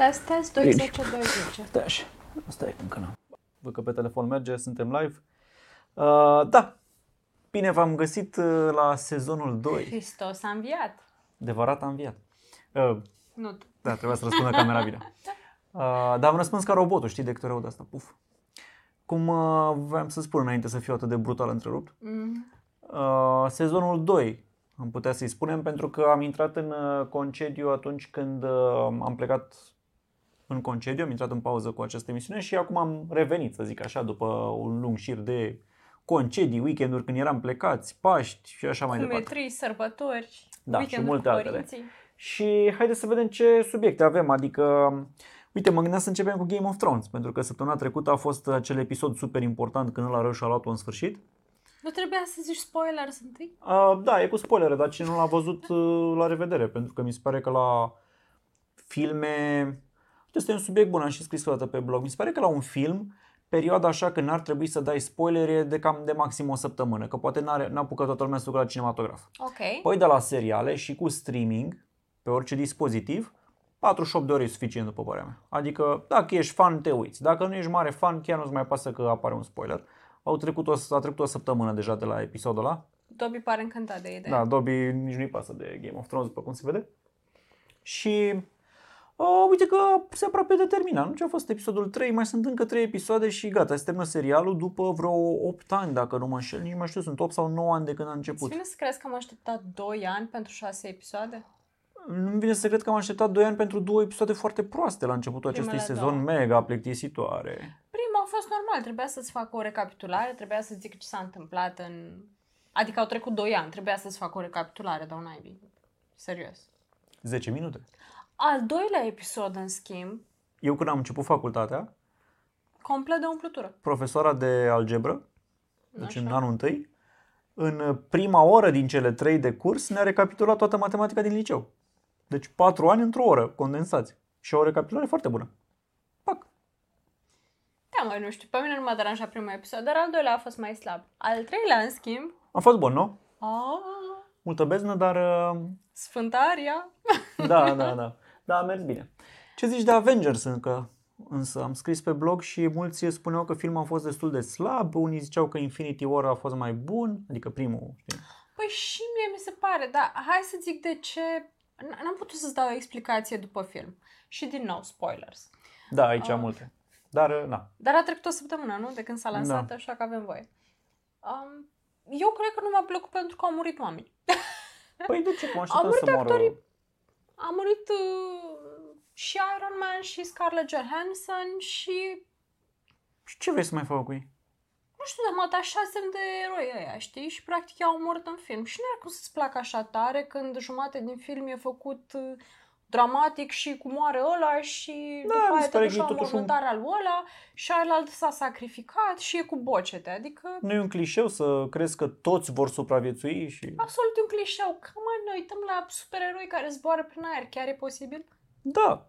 Test, test, 2, 10, 2, 10. Stai așa. Asta e încă n-am. Văd că pe telefon merge, suntem live. Uh, da, bine v-am găsit uh, la sezonul 2. Hristos a înviat. Adevărat am înviat. Uh, Nu tu. da, trebuia să răspundă camera bine. Uh, dar am răspuns ca robotul, știi, de câte ori aud asta. Puf. Cum uh, voiam să spun înainte să fiu atât de brutal întrerupt. Mm. Uh, sezonul 2, am putea să-i spunem, pentru că am intrat în uh, concediu atunci când uh, am plecat în concediu, am intrat în pauză cu această emisiune și acum am revenit, să zic așa, după un lung șir de concedii, weekenduri când eram plecați, Paști și așa mai departe. Cumetrii, sărbători, Da, și weekenduri multe cu altele. părinții. Și haideți să vedem ce subiecte avem, adică, uite, mă gândeam să începem cu Game of Thrones, pentru că săptămâna trecută a fost acel episod super important când ăla rău și-a luat-o în sfârșit. Nu trebuia să zici spoilers întâi? Uh, da, e cu spoilere, dar cine nu l-a văzut, uh, la revedere, pentru că mi se pare că la filme... Uite, este un subiect bun, am și scris o dată pe blog. Mi se pare că la un film, perioada așa când n-ar trebui să dai spoilere e de cam de maxim o săptămână, că poate n-are, n-a apucat toată lumea să ducă la cinematograf. Ok. Păi de la seriale și cu streaming, pe orice dispozitiv, 48 de ore e suficient, după părerea mea. Adică, dacă ești fan, te uiți. Dacă nu ești mare fan, chiar nu-ți mai pasă că apare un spoiler. Au trecut o, a trecut o săptămână deja de la episodul ăla. Dobby pare încântat de idee. Da, Dobby nici nu-i pasă de Game of Thrones, după cum se vede. Și uh, uite că se aproape de terminat. Nu ce a fost episodul 3, mai sunt încă 3 episoade și gata, se termină serialul după vreo 8 ani, dacă nu mă înșel. Nici nu mai știu, sunt 8 sau 9 ani de când a Îți început. vine să crezi că am așteptat 2 ani pentru 6 episoade? Nu-mi vine să cred că am așteptat 2 ani pentru două episoade foarte proaste la începutul acestui Primele sezon două. mega plictisitoare. Prima a fost normal, trebuia să-ți facă o recapitulare, trebuia să zic ce s-a întâmplat în... Adică au trecut 2 ani, trebuia să-ți facă o recapitulare, dar naibii. Serios. 10 minute. Al doilea episod, în schimb, Eu când am început facultatea, complet de umplutură. profesoara de algebră, deci Așa. în anul întâi, în prima oră din cele trei de curs ne-a recapitulat toată matematica din liceu. Deci patru ani într-o oră, condensați. Și o recapitulare foarte bună. Pac. Da, mai nu știu, pe mine nu m-a deranjat primul episod, dar al doilea a fost mai slab. Al treilea, în schimb, A fost bun, nu? a, Multă beznă, dar uh, Sfântaria. da, da, da. Da, a mers bine. Ce zici de Avengers încă? Însă am scris pe blog și mulți spuneau că filmul a fost destul de slab, unii ziceau că Infinity War a fost mai bun, adică primul, știi? Păi și mie mi se pare, dar hai să zic de ce... N- N-am putut să-ți dau o explicație după film. Și din nou, spoilers. Da, aici Ah. am multe. Dar, uh, na. Dar a trecut o săptămână, nu? De când s-a lansat, Da. așa că avem voie. Um, eu cred că nu mi-a plăcut pentru că au murit oameni. Păi de ce? Mă Au așteptam murit să moară... actorii. A murit uh, și Iron Man și Scarlett Johansson și Și ce vrei să mai fac cu ei? nu știu, dar mă atașasem de eroi ăia, știi? Și practic i-au omorât în film. Și nu era cum să-ți placă așa tare când jumate din film e făcut uh, dramatic și cu moare ăla și Da, după mi aia se pare totuși că e o totuși un- mormântare al ăla și alalt s-a sacrificat și e cu bocete. Adică Nu e un clișeu să crezi că toți vor supraviețui și... absolut un clișeu. Că mai ne uităm la supereroi care zboară prin aer. Chiar e posibil? Da,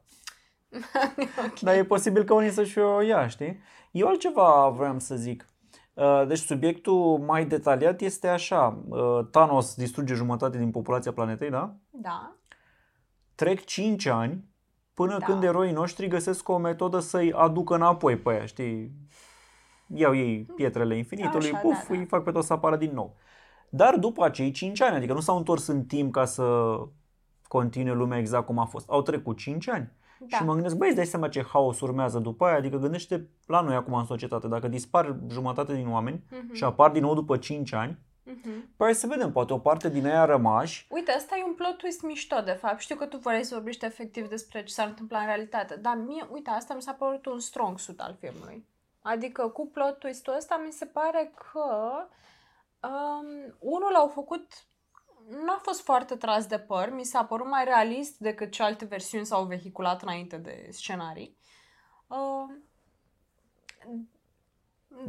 ok. dar e posibil că unii să-și o ia, știi? Eu altceva vreau să zic. Uh, Deci subiectul mai detaliat este așa. uh, Thanos distruge jumătate din populația planetei, da? Da. Trec 5 ani până Da. când eroii noștri găsesc o metodă să-i aducă înapoi pe aia, știi? Iau ei pietrele infinitului, Așa, puf, da, da. îi fac pe toți să apară din nou. Dar după acei 5 ani, adică nu s-au întors în timp ca să continue lumea exact cum a fost. Au trecut 5 ani. Da. Și mă gândesc, băi, îți dai seama ce haos urmează după aia? Adică gândește la noi acum în societate, dacă dispar jumătate din oameni Mhm. și apar din nou după 5 ani, Mhm. păi hai să vedem, poate o parte din aia rămași. Uite, asta e un plot twist mișto, de fapt. Știu că tu vrei să vorbești efectiv despre ce s-ar întâmpla în realitate, dar mie, uite, asta mi s-a părut un strong suit al filmului. Adică cu plot twist-ul ăsta mi se pare că um, unul l-au făcut n-a fost foarte tras de păr, mi s-a părut mai realist decât ce alte versiuni s-au vehiculat înainte de scenarii. Uh,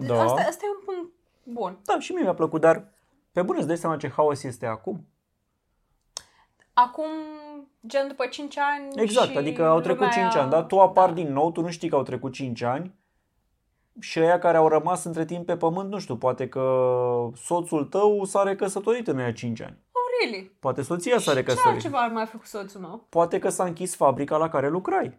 Da. asta, asta e un punct bun. Da, și mie mi-a plăcut, dar pe bune îți dai seama ce haos este acum? Acum, gen după 5 ani Exact, și adică au trecut lumea 5 aia- ani, dar tu apari da. din nou, tu nu știi că au trecut 5 ani și ăia care au rămas între timp pe pământ, nu știu, poate că soțul tău s-a recăsătorit în aia 5 ani. Oh, really? Poate soția s-a Ce recăsătorit. altceva ar mai fi cu soțul meu? Poate că s-a închis fabrica la care lucrai.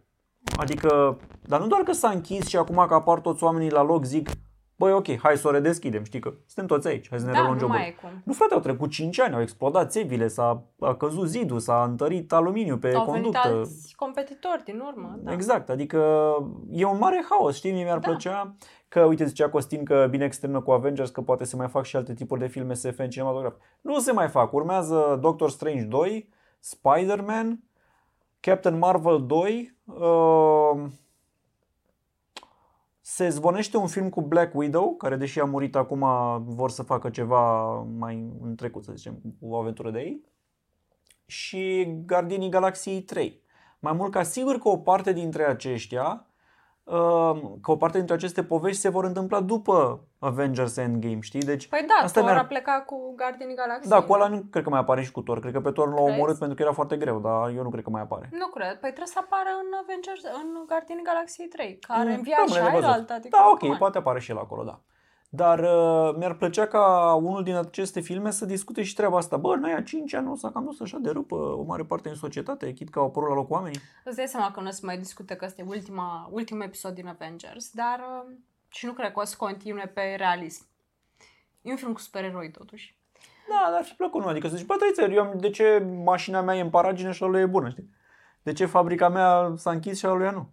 Adică, dar nu doar că s-a închis și acum că apar toți oamenii la loc zic Băi, ok, hai să o redeschidem, știi că suntem toți aici, hai să ne Da, reluăm nu jobul. mai e cum. Nu, frate, au trecut 5 ani, au explodat țevile, s-a a căzut zidul, s-a întărit aluminiu pe Au venit conductă. alți competitori din urmă. Da. Exact, adică e un mare haos, știi, mie mi-ar Da. plăcea că, uite, zicea Costin că bine externă cu Avengers, că poate se mai fac și alte tipuri de filme SF în cinematograf. Nu se mai fac, urmează Doctor Strange 2, Spider-Man, Captain Marvel 2, uh, se zvonește un film cu Black Widow, care deși a murit acum vor să facă ceva mai în trecut, să zicem, o aventură de ei. Și Gardienii Galaxiei 3. Mai mult ca sigur că o parte dintre aceștia, uh, că o parte dintre aceste povești se vor întâmpla după Avengers Endgame, știi? Deci, Păi da, Asta Thor mi-ar- a plecat cu Guardianii Galaxiei. da, cu ăla nu cred că mai apare și cu Thor. Cred că pe Thor l-au Crezi? omorât pentru că era foarte greu, dar eu nu cred că mai apare. Nu cred. Păi trebuie să apară în Avengers, în Guardianii Galaxiei 3, care Mm, învia și rămâne de văzut. Iron adică Da, come ok, on. poate apare și el acolo, da. Dar uh, mi-ar plăcea ca unul din aceste filme să discute și treaba asta. Bă, noi a 5 ani o să cam dus așa de râpă o mare parte din societate, chit că au apărut la loc oamenii. Îți dai seama că nu o să mai discute că ăsta e ultima, ultimul episod din Avengers, dar uh, și nu cred că o să continue pe realism. E un film cu supereroi totuși. Da, dar ar fi plăcut, nu? Adică să zici, bă, trăiți, eu am, de ce mașina mea e în paragină și a lui e bună, știi? De ce fabrica mea s-a închis și a lui nu?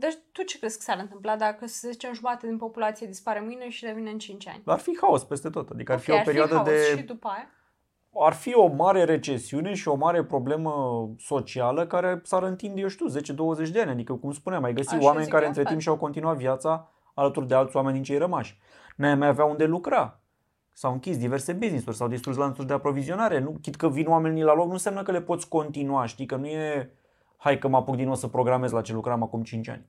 Deci tu ce crezi că s-ar întâmpla dacă, să zicem, jumătate din populație dispare mâine și revine în 5 ani? Ar fi haos peste tot, adică ar fi Ok, o perioadă haos de... Și după aia? ar fi o mare recesiune și o mare problemă socială care s-ar întinde, eu știu, 10-20 de ani. Adică, cum spuneam, ai găsi Așa oameni zic care eu, între timp frate. și-au continuat viața alături de alți oameni din cei rămași. N-ai mai avea unde lucra. S-au închis diverse business-uri, s-au distrus lanțuri de aprovizionare. Nu, chit că vin oamenii la loc, nu înseamnă că le poți continua, știi? Că nu e, hai că mă apuc din nou să programez la ce lucram acum 5 ani.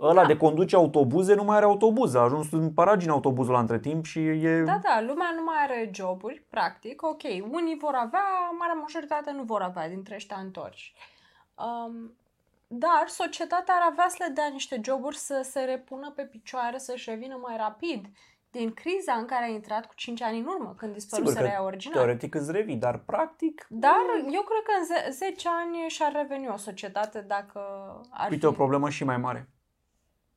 Ăla Da. de conduce autobuze nu mai are autobuz, a ajuns în paragine autobuzul la între timp și e... Da, da, lumea nu mai are joburi, practic. Ok, unii vor avea, marea majoritate nu vor avea dintre ăștia întorși. Um, dar societatea ar avea să le dea niște joburi să se repună pe picioare, să-și revină mai rapid din criza în care a intrat cu 5 ani în urmă, când dispăruseră ea original. teoretic îți revii, dar practic Dar eu cred că în ze- 10 ani și-ar reveni o societate dacă ar Uite fi... o problemă și mai mare.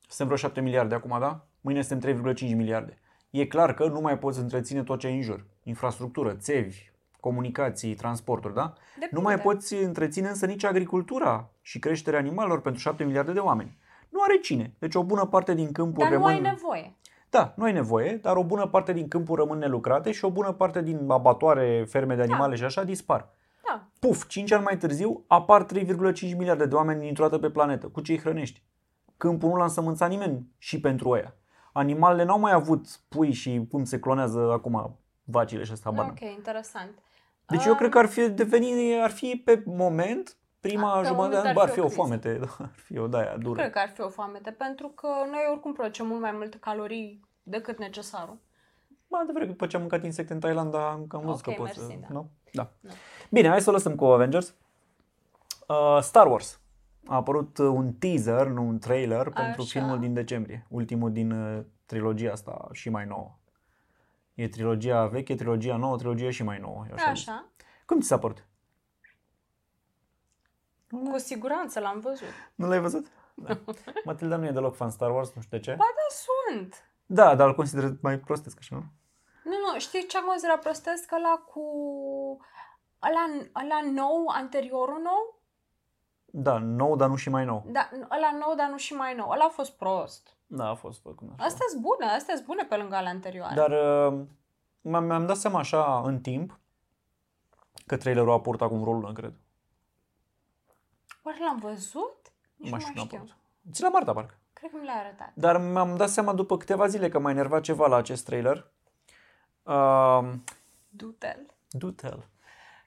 Suntem vreo 7 miliarde acum, da? Mâine suntem 3,5 miliarde. E clar că nu mai poți întreține tot ce ai în jur. Infrastructură, țevi, comunicații, transporturi, da? Depinde. Nu mai poți întreține însă nici agricultura și creșterea animalelor pentru 7 miliarde de oameni. Nu are cine. Deci o bună parte din câmpuri Dar nu rămân... ai nevoie. Da, nu ai nevoie, dar o bună parte din câmpuri rămân nelucrate și o bună parte din abatoare, ferme de animale și așa dispar. Da. Puf, 5 ani mai târziu apar 3,5 miliarde de oameni dintr-o dată pe planetă. Cu ce îi hrănești? Câmpul nu l-a însămânțat nimeni și pentru ăia. Animalele n-au mai avut pui și cum se clonează acum vacile și asta bană. Ok, interesant. Deci Ah, eu cred că ar fi deveni, ar fi pe moment, prima Ah, pe jumătate de moment an, ar bă, ar fi fi o o criză. foamete, ar fi o daia dură. Cred că ar fi o foamete, pentru că noi oricum producem mult mai multe calorii decât necesarul. Bă, adevăr că după ce am mâncat insecte în Thailanda, am cam văzut Ok, că pot să... mersi, da. Nu? Da. Da. Bine, hai să o lăsăm cu Avengers. Uh, Star Wars. A apărut uh, un teaser, nu un trailer, pentru Așa. filmul din decembrie. Ultimul din uh, trilogia asta și mai nouă. E trilogia veche, trilogia nouă, trilogia și mai nouă. e Așa. zis. Așa. Cum ți s-a părut? Cu siguranță l-am văzut. Nu l-ai văzut? Da. Matilda nu e deloc fan Star Wars, nu știu de ce. Ba da, sunt. Da, dar îl consider mai prostesc așa, nu? Nu, nu, știi ce am considerat prostesc? Ăla cu... Ăla, ăla nou, anteriorul nou? Da, nou, dar nu și mai nou. Da, ăla nou, dar nu și mai nou. Ăla a fost prost. Da, a fost făcut așa. Astea sunt bune, astea sunt bune pe lângă ale anterioare. Dar uh, m-am, mi-am dat seama așa în timp că trailerul a purtat acum vreo lună, cred. Oare l-am văzut? Nici nu mai n-am știu. putut. Ți l-am arătat, parcă. Cred că mi l-ai arătat. Dar mi-am dat seama după câteva zile că m-a enervat ceva la acest trailer. Uh, Du-te-l. Du-te-l.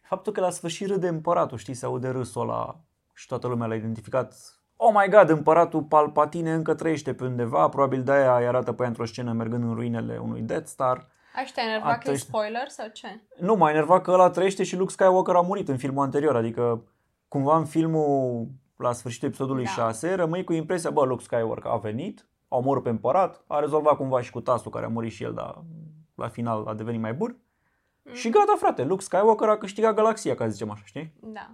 Faptul că la sfârșit râde împăratul, știi, se aude râsul ăla și toată lumea l-a identificat. Oh my god, împăratul Palpatine încă trăiește pe undeva, probabil de-aia îi arată pe ea într-o scenă mergând în ruinele unui Death Star. Aș te enerva că e Atunci- spoiler sau ce? Nu, m-a enervat că ăla trăiește și Luke Skywalker a murit în filmul anterior, adică cumva în filmul la sfârșitul episodului Da. 6 rămâi cu impresia, bă, Luke Skywalker a venit, a omorât pe împărat, a rezolvat cumva și cu tasul care a murit și el, dar la final a devenit mai bun. Mm. Și gata, frate, Luke Skywalker a câștigat galaxia, ca să zicem așa, știi? Da.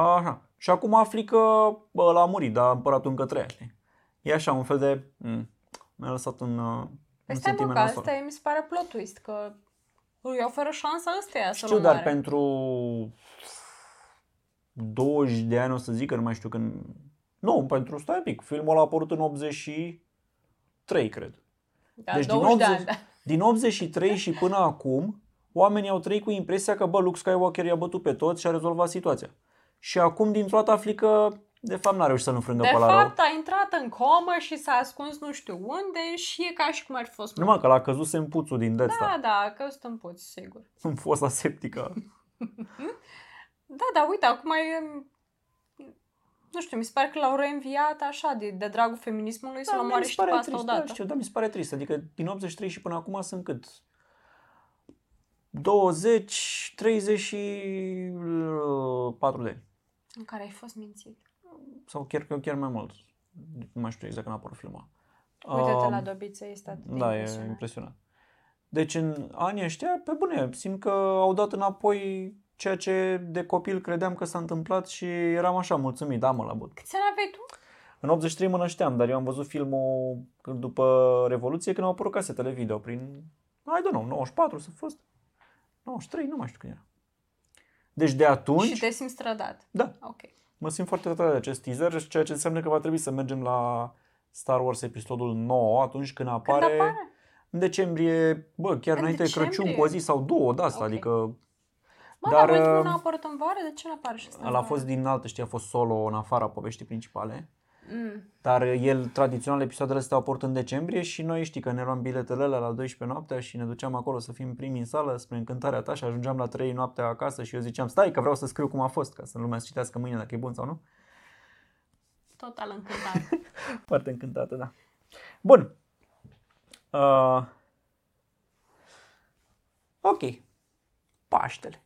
Așa. Și acum afli că bă, l-a murit, dar împăratul încă trăiește. E așa un fel de... Mm, mi-a lăsat un, uh, Păi un stai mă, sentiment că nasol. asta e, mi se pare plot twist, că îi oferă șansa ăsteia să Știu, nu dar moare. pentru 20 de ani o să zic, că nu mai știu când... Nu, pentru, stai un pic, filmul ăla a apărut în 83, cred. Da, deci din 20 de 80 ani, da. Din 83 și până acum, oamenii au trăit cu impresia că, bă, Luke Skywalker i-a bătut pe toți și a rezolvat situația. Și acum, dintr-o dată, afli că, de fapt, n-a reușit să-l înfrângă De pe la rău. fapt, a intrat în comă și s-a ascuns nu știu unde și e ca și cum ar fi fost Numai că l-a căzut sempuțul din Death Da, Star. da, că sunt în puț, sigur. În fosta septică. Da, da, uite, acum e... Nu știu, mi se pare că l-au reînviat așa, de, de dragul feminismului, să-l Da, omoare mi și se după pare asta trist, odată. Da, știu, dar mi se pare trist. Adică din 83 și până acum sunt cât? 20, 34 de ani. În care ai fost mințit. Sau chiar, chiar mai mult. Nu mai știu exact când a apărut filmul. Uite-te Um, la Dobiță, este atât de Da, e impresionant. impresionant. Deci în anii ăștia, pe bune, simt că au dat înapoi ceea ce de copil credeam că s-a întâmplat și eram așa mulțumit, da mă la bot. Câți ani aveai tu? În 83 mă nășteam, dar eu am văzut filmul când- după Revoluție când au apărut casetele video prin, Și don't know, 94 să fost. 93, nu mai știu când era. Deci de atunci, Și te simți strădat. da, Ok. mă simt foarte tare de acest teaser, ceea ce înseamnă că va trebui să mergem la Star Wars episodul 9 atunci când apare, Când apare? în decembrie, bă, chiar În înainte de Crăciun, decembrie? cu o zi sau două de asta, Ok. adică Mă, Dar, dar, ultimul uh, n-a apărut în vară, de ce nu apare și ăsta în ăla a vară? fost din altă, știi, a fost solo în afara poveștii principale. Mm. Dar el, tradițional, episoadele astea au apărut în decembrie și noi știi că ne luam biletele alea la 12 noaptea și ne duceam acolo să fim primi în sală spre încântarea ta și ajungeam la 3 noaptea acasă și eu ziceam stai că vreau să scriu cum a fost ca să lumea să citească mâine dacă e bun sau nu. Total încântat. Foarte încântată, da. Bun. Uh, ok. Paștele.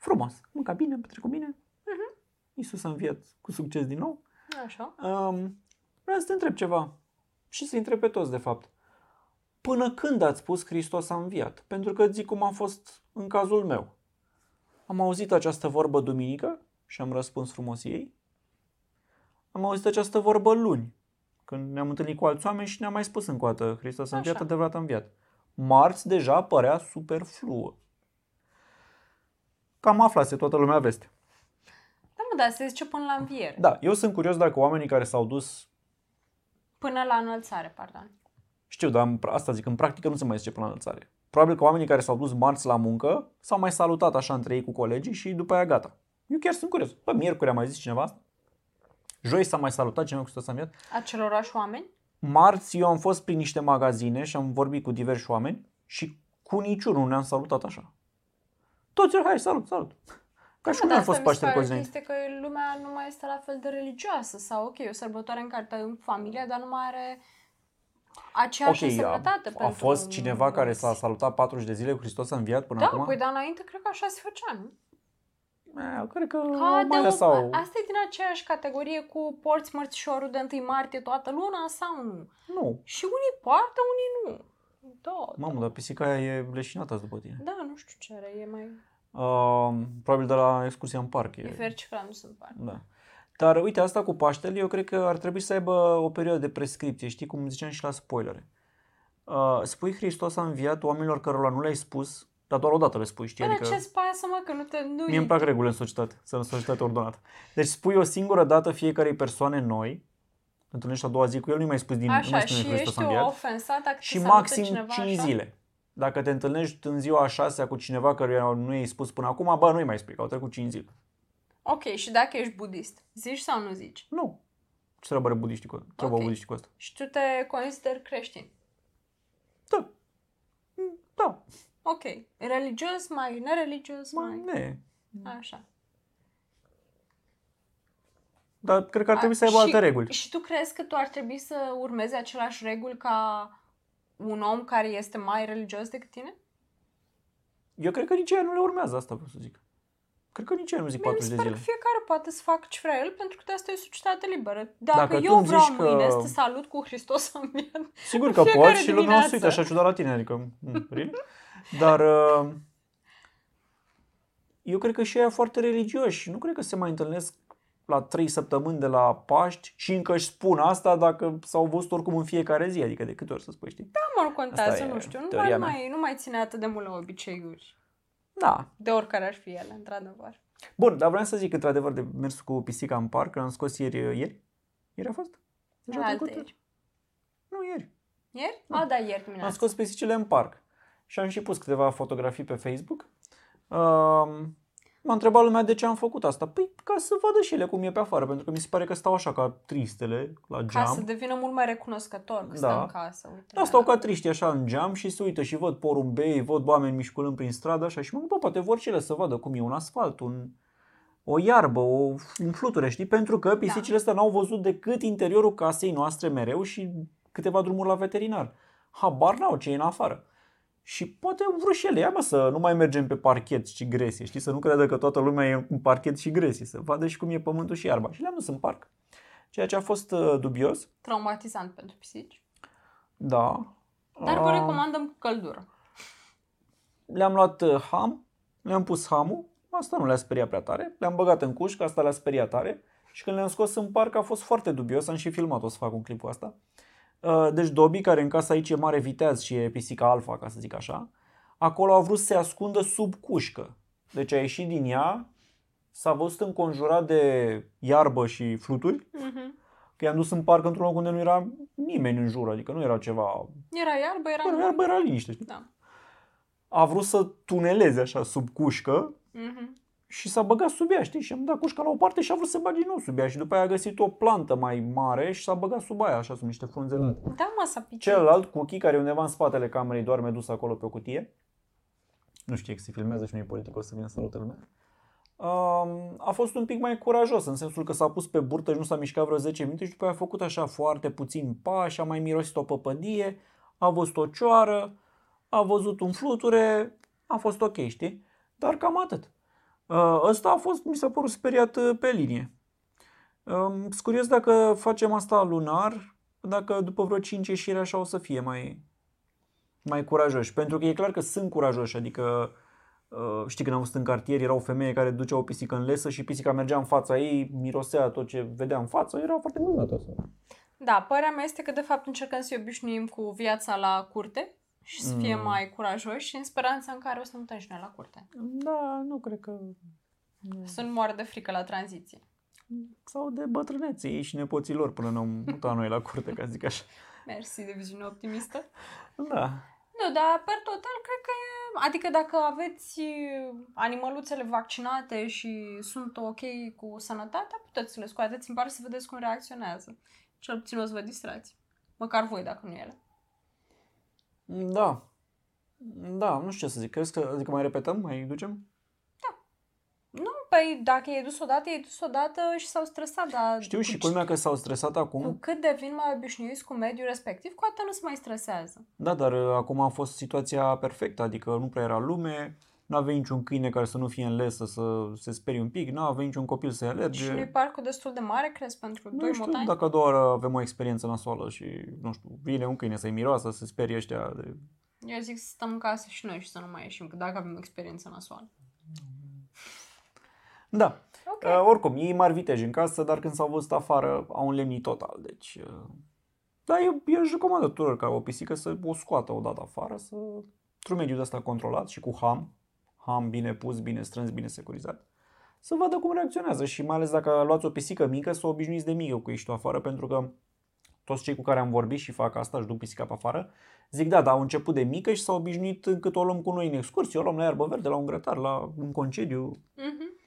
Frumos. Mânca bine, am petrecut bine. Uh-huh. Iisus a înviat cu succes din nou. Așa. Um, vreau să te întreb ceva. Și să întreb pe toți, de fapt. Până când ați spus Hristos a înviat? Pentru că zic cum a fost în cazul meu. Am auzit această vorbă duminică și am răspuns frumos ei. Am auzit această vorbă luni, când ne-am întâlnit cu alți oameni și ne-am mai spus încă o dată, Hristos a înviat, Așa. adevărat a înviat. Marți deja părea superfluă. Cam aflase toată lumea veste. Da, mă, dar se zice până la înviere. Da, eu sunt curios dacă oamenii care s-au dus Până la înălțare, pardon. Știu, dar în, asta zic, în practică nu se mai zice până la înălțare. Probabil că oamenii care s-au dus marți la muncă s-au mai salutat așa între ei cu colegii și după aia gata. Eu chiar sunt curios. Bă, miercuri a mai zis cineva asta? Joi s-a mai salutat cineva cu Hristos a înviat? Acelorași oameni? Marți eu am fost prin niște magazine și am vorbit cu diversi oameni și cu niciunul nu ne-am salutat așa. Toți, hai, salut, salut. Ca și cum Da, nu a asta fost mi se Paștele cu o pare zi că înainte. este că lumea nu mai este la fel de religioasă sau, ok, e o sărbătoare în care te în familie, dar nu mai are aceeași Ok, însemnătate a, a pentru fost cineva care s-a mulți. salutat 40 de zile cu Hristos a înviat până Da, acum? păi dar înainte cred că așa se făcea, nu? Eh, cred că Ca de mai o, lăsau. Asta e din aceeași categorie cu porți mărțișorul de 1 martie toată luna sau nu? Nu. Și unii poartă, unii nu. Da, Mamă, dar pisica aia e leșinată azi după tine. da, nu știu ce are, e mai... Uh, probabil de la excursia în parc. E E, fercifrat, nu sunt par. da. Dar uite, asta cu Paștele, eu cred că ar trebui să aibă o perioadă de prescripție, știi, cum ziceam și la spoilere. Uh, spui Hristos a înviat oamenilor cărora nu le-ai spus, dar doar odată le spui, știi? Bă, Adică dar ce-ți pasă, mă, că nu te... Nu mie îmi plac regulile în societate, să în societate ordonată. Deci spui o singură dată fiecarei persoane noi, întâlnești a doua zi cu el, nu mai spui din nu Așa, mai spune și Hristos ești a înviat. ofensat dacă Și te salută maxim cineva 5 așa? zile. Dacă te întâlnești în ziua a șasea cu cineva care nu i-ai spus până acum, bă, nu-i mai spui, că au trecut 5 zile. Ok, și dacă ești budist, zici sau nu zici? Nu. Ce treabă are budiștii cu, treabă Ok. budiștii cu asta? Și tu te consideri creștin. Da. Mm, Da. Ok. Religios, mai nereligios, Mai mai... ne. Așa. Dar cred că ar trebui A, să aibă și- alte reguli. Și tu crezi că tu ar trebui să urmezi același reguli ca un om care este mai religios decât tine? Eu cred că nici ea nu le urmează asta, vreau să zic. Cred că nici ea nu zic Mie mi 40 se de pare zile. că fiecare poate să facă ce vrea el, pentru că de asta e o societate liberă. Dacă, Dacă tu eu îmi vreau zici că- mâine să te salut cu Hristos în viață, Sigur că fiecare poți și lumea o să uite dimineață. așa ciudat la tine, adică, mm, really? Dar uh, eu cred că și ea foarte religioși. Nu cred că se mai întâlnesc la trei săptămâni de la Paști și încă își spun asta dacă s-au văzut oricum în fiecare zi, adică de câte ori să spui, știi? Da, mă, nu contează, Asta e nu știu. Nu teoria mai, mea. mai, nu mai ține atât de mult la obiceiuri. Da. De oricare ar fi ele, într-adevăr. Bun, dar vreau să zic într-adevăr de mers cu pisica în parc, că am scos ieri, ieri? Ieri a fost? Deja Alte trecută? ieri. Nu, ieri. Ieri? A, da, ieri Am dimineața. scos pisicile în parc și am și pus câteva fotografii pe Facebook. Um, m-a întrebat lumea de ce am făcut asta. Păi ca să vadă și ele cum e pe afară, pentru că mi se pare că stau așa ca tristele la Ca geam. să devină mult mai recunoscător că Da. stă în casă. Uite, Da, stau ca triști așa în geam și se uită și văd porumbei, văd oameni mișculând prin stradă așa și mă gândesc, bă, poate vor și ele să vadă cum e un asfalt, un, o iarbă, o, un fluture, știi? Pentru că pisicile astea n-au văzut decât interiorul casei noastre mereu și câteva drumuri la veterinar. Habar n-au ce e în afară. Și poate au vrut și ele, ia mă, să nu mai mergem pe parchet și gresie, știi? Să nu creadă că toată lumea e în parchet și gresie, să vadă și cum e pământul și iarba. Și le-am dus în parc. Ceea ce a fost uh, dubios, Traumatizant pentru pisici. da. Dar vă Ah. recomandăm cu căldură. le-am luat uh, ham, le-am pus hamul, asta nu le-a speriat prea tare, le-am băgat în cușcă, asta le-a speriat tare și când le-am scos în parc a fost foarte dubios, am și filmat, o să fac un clip cu asta. Uh, Deci Dobby, care în casa aici e mare viteaz și e pisica alfa, ca să zic așa, acolo a vrut să se ascundă sub cușcă. Deci a ieșit din ea, s-a văzut înconjurat de iarbă și fluturi, Mhm. că i-am dus în parc într-un loc unde nu era nimeni în jur, adică nu era ceva... Era iarbă, era... Era iarbă, era liniște, știi? Da. A vrut să tuneleze așa sub cușcă, Mhm. Și s-a băgat sub ea, știi? Și am dat cușca la o parte și a vrut să bage din nou sub ea și după aia a găsit o plantă mai mare și s-a băgat sub aia, așa sunt niște frunzelate. Da, mă, s-a picit. Celălalt, Cookie, care e undeva în spatele camerei, doarme dus acolo pe o cutie. Nu știe că se filmează și nu e politic, o să vină să salută lumea. Um, a fost un pic mai curajos, în sensul că s-a pus pe burtă și nu s-a mișcat vreo 10 minute și după aia a făcut așa foarte puțin pași, a mai mirosit o păpădie, a văzut o cioară, a văzut un fluture, a fost ok, știi? Dar cam atât. Uh, Ăsta a fost, mi s-a părut speriat uh, pe linie. Um, Sunt curios dacă facem asta lunar, dacă după vreo 5 ieșiri așa o să fie mai, mai curajoși. Pentru că e clar că sunt curajoși, adică uh, știi când am fost în cartier, era o femeie care ducea o pisică în lesă și pisica mergea în fața ei, mirosea tot ce vedea în față, era foarte minunat asta. Da, părerea mea este că de fapt încercăm să-i obișnuim cu viața la curte și să fie Mm. mai curajoși și în speranța în care o să mutăm și noi la curte. Da, nu cred că... Să nu moară de frică la tranziție. Sau de bătrânețe ei și nepoții lor până ne-am mutat noi la curte, ca să zic așa. Mersi de viziune optimistă. Da. Nu, dar per total cred că e... Adică dacă aveți animăluțele vaccinate și sunt ok cu sănătatea, puteți să le scoateți în parc să vedeți cum reacționează. Cel puțin o să vă distrați. Măcar voi, dacă nu ele. Da. Da, nu știu ce să zic. Crezi că adică mai repetăm? Mai ducem? Nu, păi dacă e dus odată, e dus odată și s-au stresat, dar... Știu și cu culmea că s-au stresat Cu acum. cât devin mai obișnuiți cu mediul respectiv, cu atât nu se mai stresează. Da, dar uh, acum a fost situația perfectă, adică nu prea era lume, nu avea niciun câine care să nu fie în lesă să se sperie un pic, nu avea niciun copil să-i alerge. Și nu-i parcul destul de mare, crezi, pentru nu doi știu motani? dacă a doua oară avem o experiență nasoală și, nu știu, vine un câine să-i miroasă, să se sperie ăștia de... Eu zic să stăm în casă și noi și să nu mai ieșim, că dacă avem experiență nasoală. Da, Ok. uh, oricum, ei mari viteji în casă, dar când s-au văzut afară au un lemnit total, deci... Uh, da, eu, eu își recomand tuturor ca o pisică să o scoată odată afară, să... într-un mediu de ăsta controlat și cu ham, ham bine pus, bine strâns, bine securizat, să vadă cum reacționează și mai ales dacă luați o pisică mică, să o obișnuiți de mică cu ești afară, pentru că toți cei cu care am vorbit și fac asta, își duc pisica pe afară, zic da, dar au început de mică și s-au obișnuit încât o luăm cu noi în excursie, o luăm la iarbă verde, la un grătar, la un concediu. Mhm.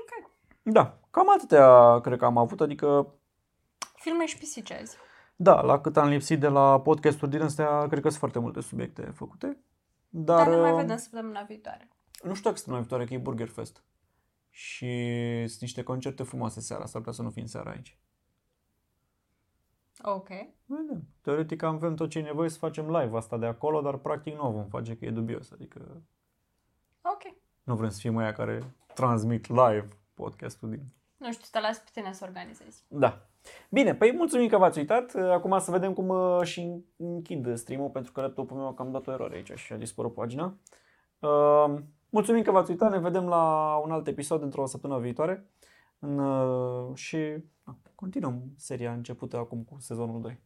Ok. Da, cam atâtea cred că am avut, adică Filme și pisici azi. da, la cât am lipsit de la podcasturi din astea, cred că sunt foarte multe subiecte făcute. Dar, Dar ne mai uh, vedem săptămâna viitoare. nu știu dacă săptămâna viitoare, că e Burger Fest. Și sunt niște concerte frumoase seara, s-ar putea să nu fim seara aici. Ok. Vedem. Teoretic avem tot ce e nevoie să facem live asta de acolo, dar practic nu o vom face, că e dubios. Adică Ok. nu vrem să fim aia care transmit live podcastul din... Nu știu, te las pe tine să organizezi. Da. Bine, păi mulțumim că v-ați uitat. Acum să vedem cum uh, și închid stream-ul pentru că laptopul meu a cam dat o eroare aici și a dispărut pagina. Uh, Mulțumim că v-ați uitat, ne vedem la un alt episod într-o săptămână viitoare în, uh, și na, continuăm seria începută acum cu sezonul 2.